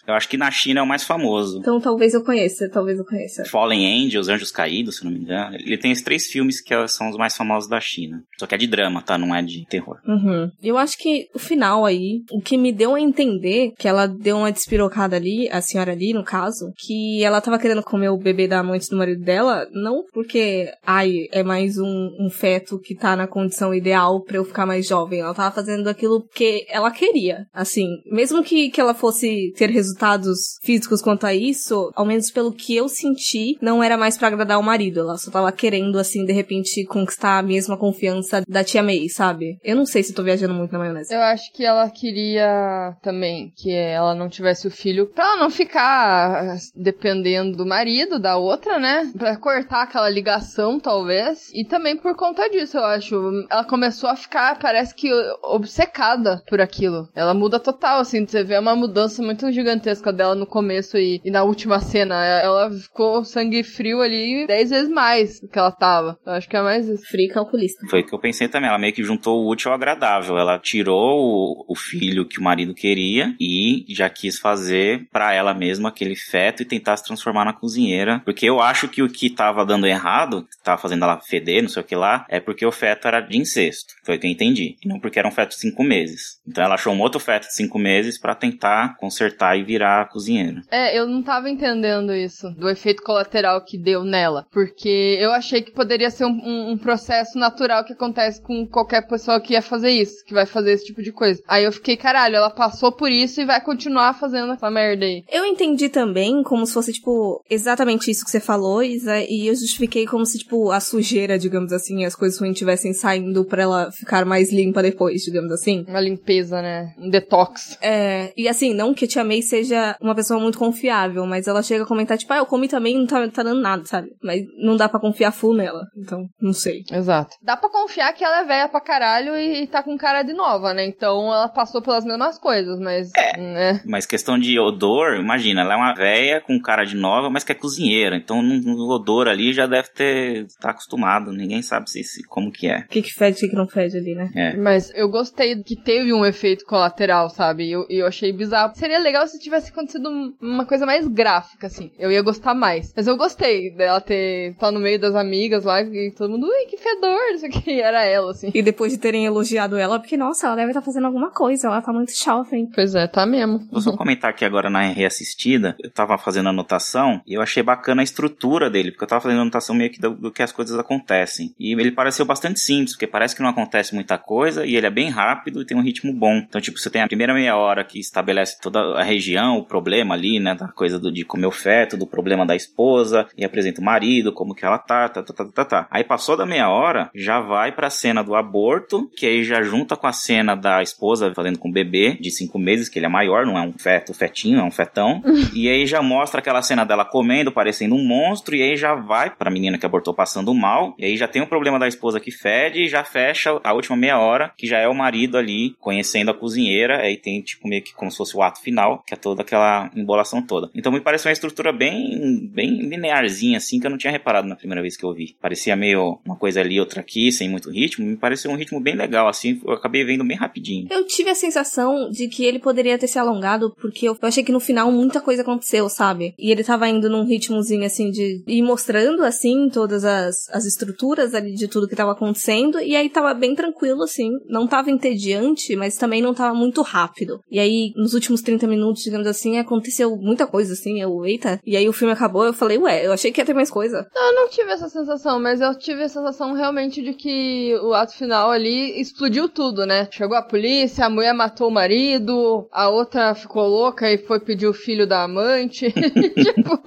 Eu acho que na China é o mais famoso. Então talvez eu conheça, talvez eu conheça. Fallen Angels, Anjos Caídos, se não me engano. Ele tem esses três filmes que são os mais famosos da China. Só que é de drama, tá? Não é de terror. Uhum. Eu acho que o final aí, o que me deu a entender que ela deu uma despirocada ali, a senhora ali, no caso, que ela tava querendo comer o bebê da amante do marido dela, não porque, ai, é mais um, um feto que tá na condição ideal pra eu ficar mais jovem. Ela tava fazendo aquilo porque ela queria. Assim, mesmo que, que ela fosse ter resultados físicos quanto a isso, ao menos pelo que eu senti, não era mais para agradar o marido. Ela só tava querendo, assim, de repente, conquistar a mesma confiança da tia May, sabe? Eu não sei se tô viajando muito na maionese. Eu acho que ela queria também que ela não tivesse o filho pra ela não ficar dependendo do marido, da outra, né? Pra cortar aquela ligação, talvez. E também por conta disso, eu acho. Ela começou a ficar, parece que, obcecada por aquilo. Ela muda total, assim. Você vê uma mudança muito gigantesca dela no começo e, e na última cena. Ela ficou sangue frio ali dez vezes mais do que ela tava. Eu acho que é mais isso. Frio calculista. Foi o que eu pensei também. Ela meio que juntou o útil ao agradável. Ela tirou o, o filho que o marido queria e já quis fazer para ela mesma aquele feto e tentar se transformar na cozinheira. Porque eu acho que o que tava dando errado, que tava fazendo ela feder, não sei o que lá, é porque o feto era de incesto. Foi o que eu entendi. E não porque era um feto de cinco meses. Então ela achou um outro feto de cinco meses para tentar consertar e virar a cozinheira. É, eu não tava entendendo isso, do efeito colateral que deu nela. Porque eu achei que poderia ser um, um, um processo natural que acontece com qualquer pessoa que ia fazer isso, que vai fazer esse tipo de coisa. Aí eu fiquei, caralho, ela passou por isso e vai continuar fazendo essa merda aí. Eu entendi também como se fosse, tipo, exatamente isso que você falou, Isa, e eu justifiquei como se, tipo, a sujeira, digamos assim, as coisas ruins estivessem saindo pra ela ficar mais limpa depois, digamos assim. Uma limpeza, né? Um detox. É, e assim, não que a Tia May seja uma pessoa muito confiável, mas ela chega a comentar, tipo, ah, eu comi também e não tá, tá dando nada, sabe? Mas não dá pra confiar full nela, então, não sei. Exato. Dá pra confiar que ela é velha pra caralho e tá com cara de nova, né? Então ela passou pelas mesmas coisas, mas. É. Né? Mas questão de odor, imagina, ela é uma velha com cara de nova, mas que é cozinheira. Então no odor ali já deve ter. tá acostumado. Ninguém sabe se, se como que é. O que, que fede e o que não fede ali, né? É. Mas eu gostei que teve um efeito colateral, sabe? E eu, eu achei bizarro. Seria legal se tivesse acontecido uma coisa mais gráfica, assim. Eu ia gostar mais. Mas eu gostei dela ter. tá no meio das amigas lá e todo mundo, ui, que fedor, isso aqui. Era ela, assim. E depois de terem elogiado ela, porque, nossa, ela deve estar fazendo alguma coisa, ela tá muito jovem. Pois é, tá mesmo. Vou só [LAUGHS] comentar aqui agora na reassistida. Eu tava fazendo anotação e eu achei bacana a estrutura dele, porque eu tava fazendo anotação meio que do, do que as coisas acontecem. E ele pareceu bastante simples, porque parece que não acontece muita coisa e ele é bem rápido e tem um ritmo bom. Então, tipo, você tem a primeira meia hora que estabelece toda a região, o problema ali, né, da coisa do, de comer o feto, do problema da esposa, e apresenta o marido, como que ela tá, tá, tá, tá, tá, tá. Aí passou da meia hora, já vai pra cena do aborto, que aí já junta com a cena da esposa fazendo com o bebê de cinco meses, que ele é maior, não é um feto, fetinho, é um fetão. [LAUGHS] e aí já mostra aquela cena dela comendo, parecendo um monstro, e aí já vai pra menina que abortou passando mal, e aí já tem o problema da esposa que fede, e já fecha a última meia hora, que já é o marido ali conhecendo a cozinheira, aí tem tipo meio que como se fosse o ato final, que é toda aquela embolação toda. Então me parece uma estrutura bem, bem linearzinha, assim, que eu não tinha reparado na primeira vez que eu vi. Parecia meio uma coisa ali, outra aqui, sem muito ritmo. Me pareceu um ritmo bem legal, assim, eu acabei vendo bem rapidinho. Eu tive a sensação de que ele poderia ter se alongado, porque eu achei que no final muita coisa aconteceu, sabe? E ele tava indo num ritmozinho, assim, de ir mostrando, assim, todas as, as estruturas ali de tudo que tava acontecendo, e aí tava bem tranquilo, assim. Não tava entediante, mas também não tava muito rápido. E aí, nos últimos 30 minutos, digamos assim, aconteceu muita coisa, assim, eu, eita. E aí o filme acabou, eu falei, ué, eu achei que ia ter mais coisa. Eu não tive essa sensação, mas eu tive a sensação realmente de que o ato final ali explodiu tudo, né? Chegou a polícia, a mulher matou o marido, a outra ficou louca e foi pedir o filho da amante. [LAUGHS] tipo,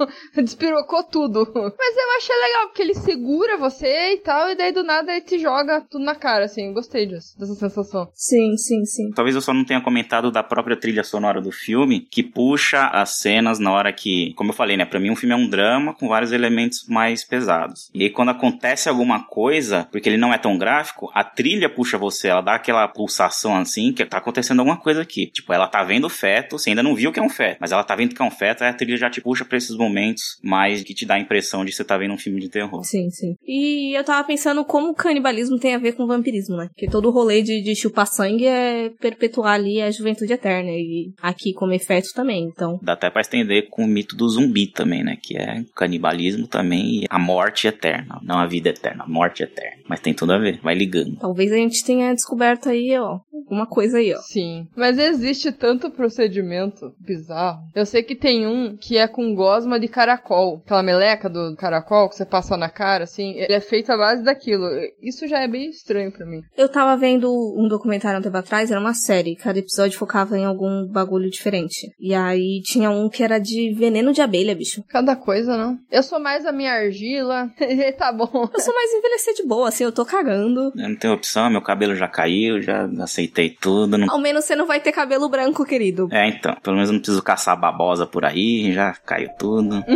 despirocou tudo. Mas eu achei legal, porque ele segura você e tal, e daí do nada ele te joga tudo na cara, assim. Gostei disso, dessa sensação. Sim, sim, sim. Talvez eu só não tenha comentado da própria trilha sonora do filme, que puxa as cenas na hora que, como eu falei, né, pra mim um filme é um drama com vários elementos mais pesados. E aí quando acontece alguma coisa, porque ele não é tão gráfico, a trilha puxa você, ela dá aquela pulsação assim, que tá acontecendo alguma coisa aqui. Tipo, ela tá vendo o feto, você ainda não viu que é um feto, mas ela tá vendo que é um feto, aí a trilha já te puxa pra esses momentos mais que te dá a impressão de você tá vendo um filme de terror. Sim, sim. E eu tava pensando como o canibalismo tem a ver com vampirismo, né? Porque todo o rolê de, de chupar sangue é perpetuar ali a juventude eterna. E aqui comer feto também, então. Dá até pra estender com o mito do zumbi também, né? Que é canibalismo também e a morte eterna. Não a vida eterna, a morte eterna. Mas tem tudo a ver, vai ligando. Talvez a gente tenha descoberto aí, ó, alguma coisa aí, ó. Sim. Mas existe tanto procedimento bizarro. Eu sei que tem um que é com gosma de caracol. Aquela meleca do caracol que você passa na cara, assim. Ele é feito à base daquilo. Isso já é bem estranho pra mim. Eu tava vendo um documentário um tempo atrás, era uma série. Cada episódio focava em algum bagulho diferente. E aí tinha um que era de veneno de abelha, bicho. Cada coisa, não? Eu sou mais a minha argila. [LAUGHS] Tá bom. Eu sou mais envelhecer de boa, assim, eu tô cagando. Eu não tenho opção, meu cabelo já caiu, já aceitei tudo. Não... Ao menos você não vai ter cabelo branco, querido. É, então. Pelo menos eu não preciso caçar babosa por aí, já caiu tudo. [LAUGHS]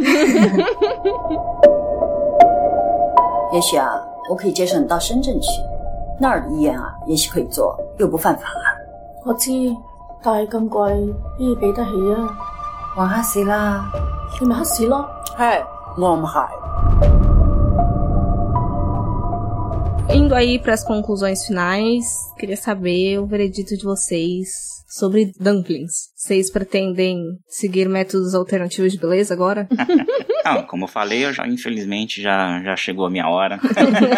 也许啊，我可以接受你到深圳去，那儿的医院啊，也许可以做，又不犯法。我知，但系咁贵，边俾得起啊？玩黑市啦，你咪黑市咯。系我唔系。 Indo aí pras conclusões finais, queria saber o veredito de vocês sobre dumplings. Vocês pretendem seguir métodos alternativos de beleza agora? [LAUGHS] Não, como eu falei, eu já, infelizmente, já, já chegou a minha hora.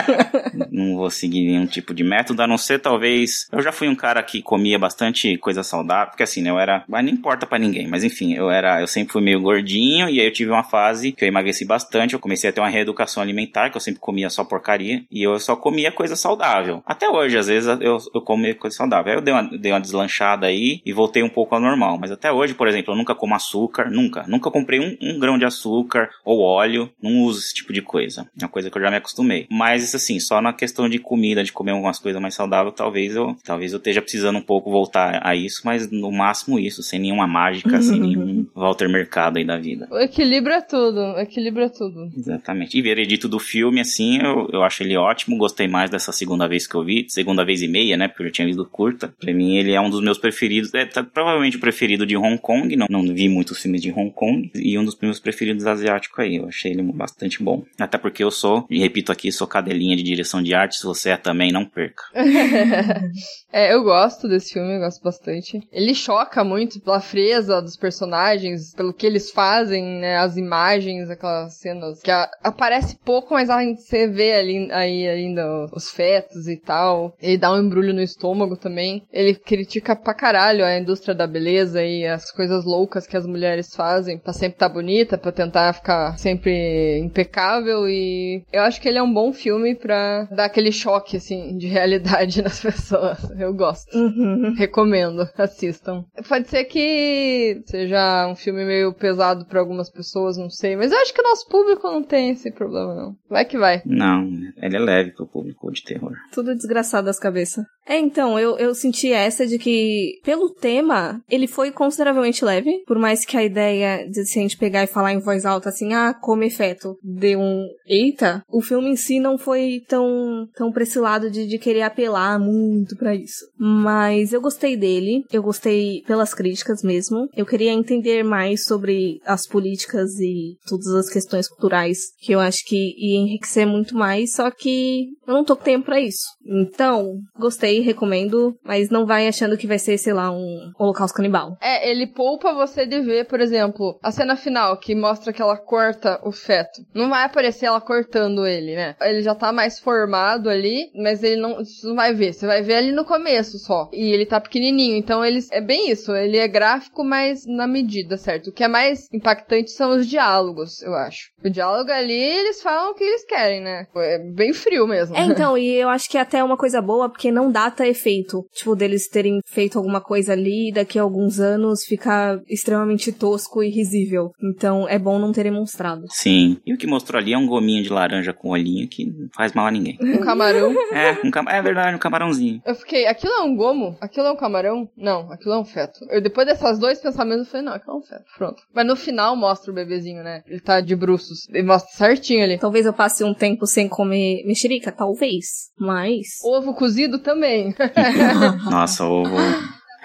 [LAUGHS] não vou seguir nenhum tipo de método, a não ser talvez. Eu já fui um cara que comia bastante coisa saudável, porque assim, né, eu era. Mas não importa pra ninguém, mas enfim, eu era. Eu sempre fui meio gordinho, e aí eu tive uma fase que eu emagreci bastante. Eu comecei a ter uma reeducação alimentar, que eu sempre comia só porcaria, e eu só comia coisa saudável. Até hoje, às vezes, eu, eu como coisa saudável. Aí eu dei uma, dei uma deslanchada aí e voltei um pouco ao normal. Mas até hoje, por exemplo, eu nunca como açúcar, nunca. Nunca comprei um, um grão de açúcar ou óleo, não uso esse tipo de coisa. É uma coisa que eu já me acostumei. Mas assim, só na questão de comida, de comer algumas coisas mais saudáveis, talvez eu, talvez eu esteja precisando um pouco voltar a isso, mas no máximo isso, sem nenhuma mágica, [LAUGHS] sem nenhum Walter Mercado aí da vida. O equilíbrio é tudo, equilíbrio é tudo. Exatamente. E veredito do filme, assim, eu, eu acho ele ótimo, gostei mais dessa segunda vez que eu vi, segunda vez e meia, né, porque eu já tinha visto curta. Pra mim ele é um dos meus preferidos, é tá, provavelmente o preferido de Hong Kong, não, não vi muitos filmes de Hong Kong, e um dos meus preferidos asiáticos aí, eu achei ele bastante bom. Até porque eu sou, e repito aqui, sou cadelinha de direção de arte, se você é também, não perca. [LAUGHS] é, eu gosto desse filme, eu gosto bastante. Ele choca muito pela frieza dos personagens, pelo que eles fazem, né, as imagens, aquelas cenas que a, aparece pouco, mas a você vê ali aí ainda os fetos e tal. Ele dá um embrulho no estômago também. Ele critica pra caralho a indústria da beleza e as coisas loucas que as mulheres fazem pra sempre estar tá bonita, pra tentar ficar sempre impecável e eu acho que ele é um bom filme pra dar aquele choque, assim, de realidade [LAUGHS] nas pessoas. Eu gosto. Uhum. Recomendo, assistam. Pode ser que seja um filme meio pesado pra algumas pessoas, não sei, mas eu acho que o nosso público não tem esse problema, não. Vai que vai. Não, ele é leve pro público de terror. Tudo desgraçado das cabeças. É, então, eu, eu senti essa de que, pelo tema, ele foi consideravelmente leve, por mais que a ideia de se a gente pegar e falar em voz alta assim, ah, como efeito, deu um eita, o filme em si não foi tão, tão pra esse lado de, de querer apelar muito pra isso. Mas eu gostei dele, eu gostei pelas críticas mesmo. Eu queria entender mais sobre as políticas e todas as questões culturais que eu acho que ia enriquecer muito mais, só que eu não tô com tempo pra isso. Então, gostei, recomendo, mas não vai achando que vai ser, sei lá, um holocausto canibal. É, ele poupa você de ver, por exemplo, a cena final que mostra que ela corta o feto. Não vai aparecer ela cortando ele, né? Ele já tá mais formado ali, mas ele não, você não vai ver. Você vai ver ali no começo só. E ele tá pequenininho, então eles é bem isso. Ele é gráfico, mas na medida, certo? O que é mais impactante são os diálogos, eu acho. O diálogo ali, eles falam o que eles querem, né? É bem frio mesmo. É, então, e eu acho que é até uma coisa boa, porque não data efeito. Tipo, deles terem feito alguma coisa ali e daqui a alguns anos ficar extremamente tosco e risível. Então, é bom não terem mostrado. Sim. E o que mostrou ali é um gominho de laranja com olhinho que não faz mal a ninguém. Um camarão. É, um cam... é verdade, um camarãozinho. Eu fiquei, aquilo é um gomo? Aquilo é um camarão? Não, aquilo é um feto. Eu, depois dessas dois pensamentos, eu falei, não, aquilo é um feto. Pronto. Mas no final mostra o bebezinho, né? Ele tá de bruços. Ele mostra certinho ali. Talvez eu passe um tempo sem comer mexerica, talvez. Mas. Ovo cozido também. [LAUGHS] [LAUGHS] Nossa, ovo.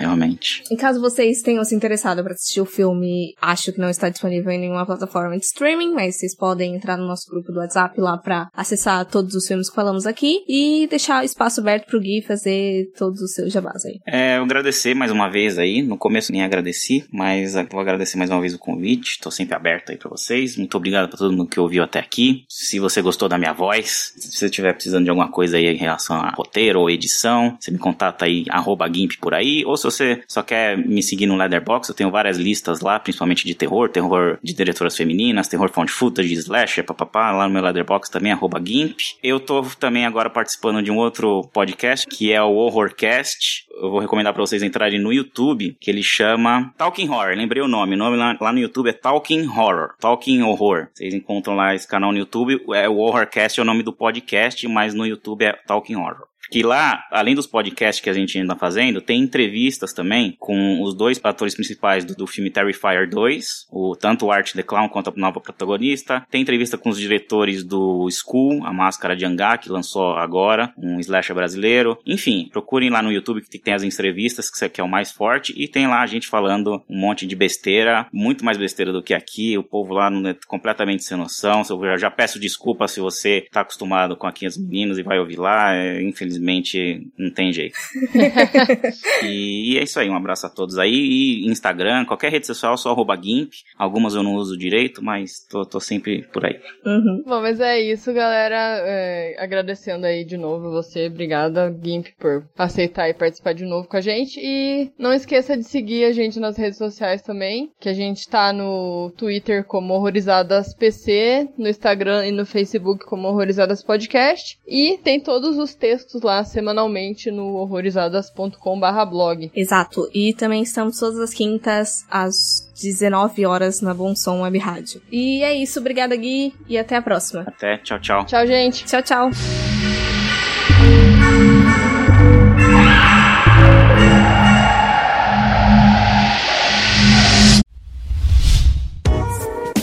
Realmente. Em caso vocês tenham se interessado para assistir o filme, acho que não está disponível em nenhuma plataforma de streaming, mas vocês podem entrar no nosso grupo do WhatsApp lá para acessar todos os filmes que falamos aqui e deixar o espaço aberto pro Gui fazer todos os seus jabás aí. É, eu agradecer mais uma vez aí. No começo nem agradeci, mas vou agradecer mais uma vez o convite. Tô sempre aberto aí para vocês. Muito obrigado para todo mundo que ouviu até aqui. Se você gostou da minha voz, se você estiver precisando de alguma coisa aí em relação a roteiro ou edição, você me contata aí, arroba GIMP por aí, ou se você só quer me seguir no Leatherbox, eu tenho várias listas lá, principalmente de terror, terror de diretoras femininas, terror found footage, slasher, papapá, lá no meu Leatherbox também, arroba GIMP. Eu tô também agora participando de um outro podcast, que é o Horrorcast. Eu vou recomendar para vocês entrarem no YouTube, que ele chama Talking Horror, lembrei o nome, o nome lá, lá no YouTube é Talking Horror, Talking Horror. Vocês encontram lá esse canal no YouTube, é o Horrorcast é o nome do podcast, mas no YouTube é Talking Horror que lá, além dos podcasts que a gente ainda tá fazendo, tem entrevistas também com os dois atores principais do, do filme Terrifier 2, o, tanto o Art the Clown quanto a nova protagonista. Tem entrevista com os diretores do School, a Máscara de Angá, que lançou agora, um slasher brasileiro. Enfim, procurem lá no YouTube que tem as entrevistas, que é o mais forte, e tem lá a gente falando um monte de besteira, muito mais besteira do que aqui. O povo lá não é completamente sem noção. Eu já peço desculpa se você tá acostumado com aqui as meninas e vai ouvir lá, é, infelizmente infelizmente não tem jeito. [LAUGHS] e, e, é isso aí, um abraço a todos aí. E Instagram, qualquer rede social, só arroba GIMP. Algumas eu não uso direito, mas tô, tô sempre por aí. Uhum. Bom, mas é isso, galera. É, agradecendo aí de novo você. Obrigada, GIMP, por aceitar e participar de novo com a gente. E não esqueça de seguir a gente nas redes sociais também, que a gente tá no Twitter como Horrorizadas PC, no Instagram e no Facebook como Horrorizadas Podcast. E tem todos os textos lá semanalmente no horrorizadas.com/blog. Exato. E também estamos todas as quintas às 19 horas na Bom Som Web Rádio. E é isso, obrigada Gui e até a próxima. Até, tchau, tchau. Tchau, gente. Tchau, tchau.